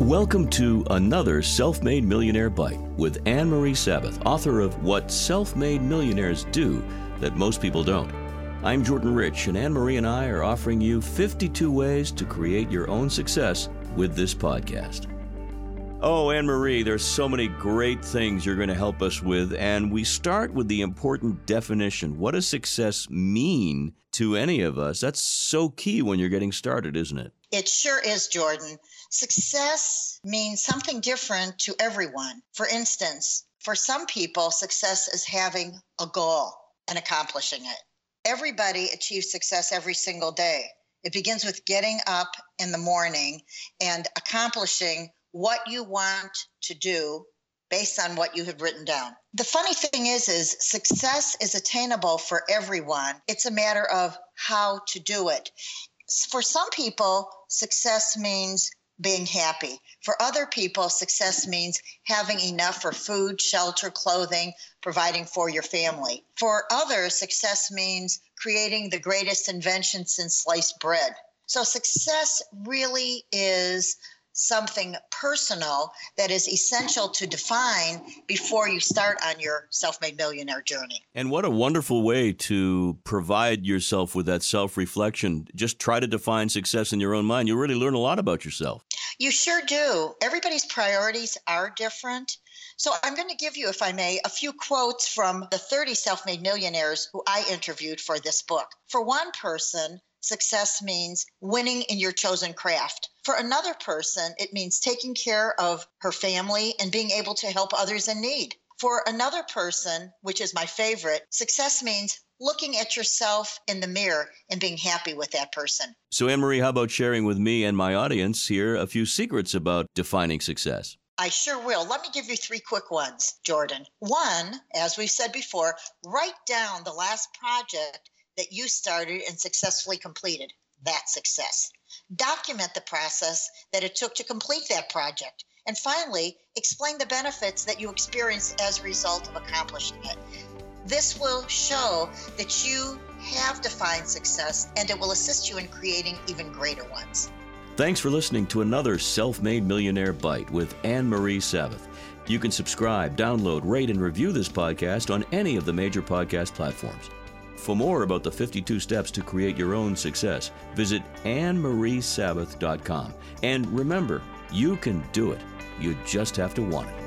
Welcome to another Self Made Millionaire Bite with Anne Marie Sabbath, author of What Self Made Millionaires Do That Most People Don't. I'm Jordan Rich, and Anne Marie and I are offering you 52 ways to create your own success with this podcast. Oh, Anne Marie, there's so many great things you're going to help us with, and we start with the important definition. What does success mean to any of us? That's so key when you're getting started, isn't it? It sure is, Jordan. Success means something different to everyone. For instance, for some people, success is having a goal and accomplishing it. Everybody achieves success every single day. It begins with getting up in the morning and accomplishing what you want to do based on what you have written down. The funny thing is is success is attainable for everyone. It's a matter of how to do it. For some people, success means being happy. For other people, success means having enough for food, shelter, clothing, providing for your family. For others, success means creating the greatest invention since sliced bread. So, success really is something personal that is essential to define before you start on your self made millionaire journey. And what a wonderful way to provide yourself with that self reflection. Just try to define success in your own mind. You'll really learn a lot about yourself. You sure do. Everybody's priorities are different. So I'm going to give you, if I may, a few quotes from the 30 self made millionaires who I interviewed for this book. For one person, success means winning in your chosen craft. For another person, it means taking care of her family and being able to help others in need. For another person, which is my favorite, success means looking at yourself in the mirror and being happy with that person. So, Anne Marie, how about sharing with me and my audience here a few secrets about defining success? I sure will. Let me give you three quick ones, Jordan. One, as we've said before, write down the last project that you started and successfully completed. That success. Document the process that it took to complete that project. And finally, explain the benefits that you experienced as a result of accomplishing it. This will show that you have defined success and it will assist you in creating even greater ones. Thanks for listening to another Self Made Millionaire Bite with Anne Marie Sabbath. You can subscribe, download, rate, and review this podcast on any of the major podcast platforms. For more about the 52 steps to create your own success, visit annemariesabbath.com. And remember, you can do it. You just have to want it.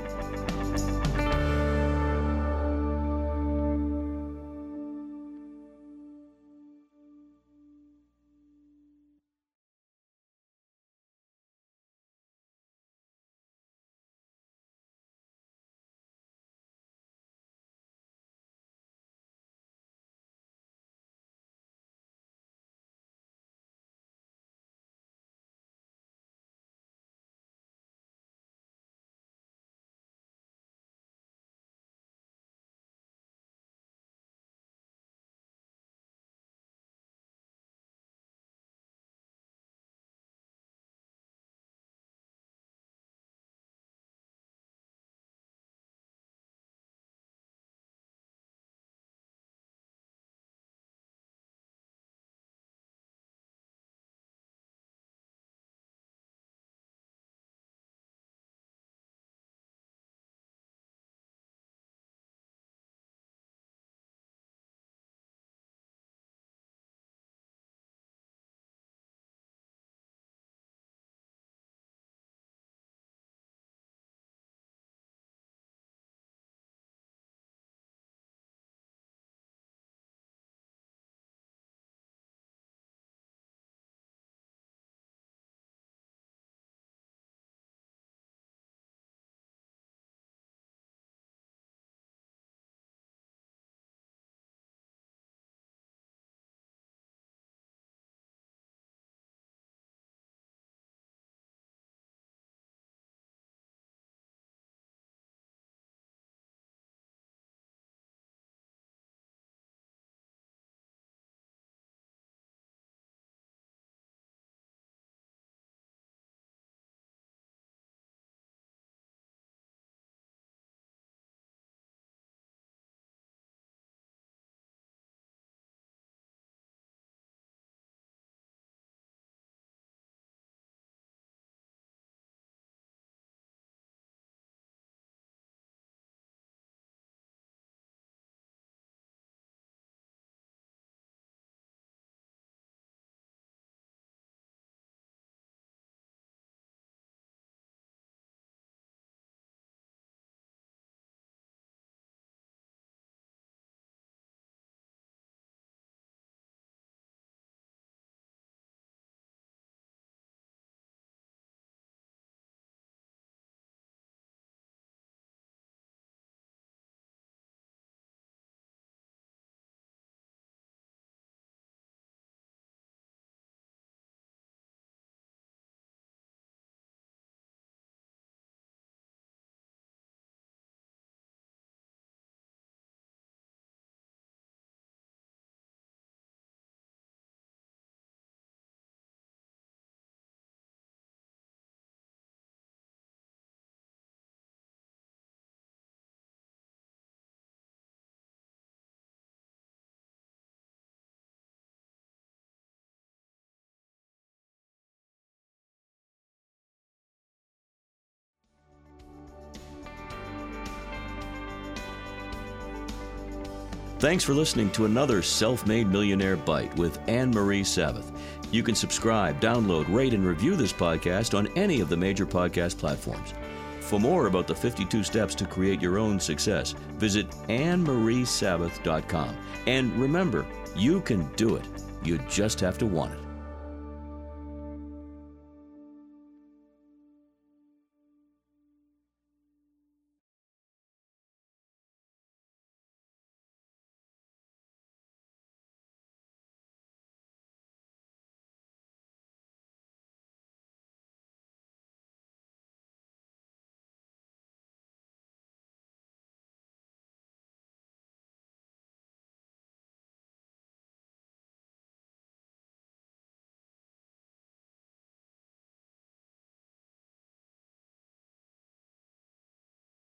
Thanks for listening to another Self Made Millionaire Bite with Anne Marie Sabbath. You can subscribe, download, rate, and review this podcast on any of the major podcast platforms. For more about the 52 steps to create your own success, visit AnneMarieSabbath.com. And remember, you can do it. You just have to want it.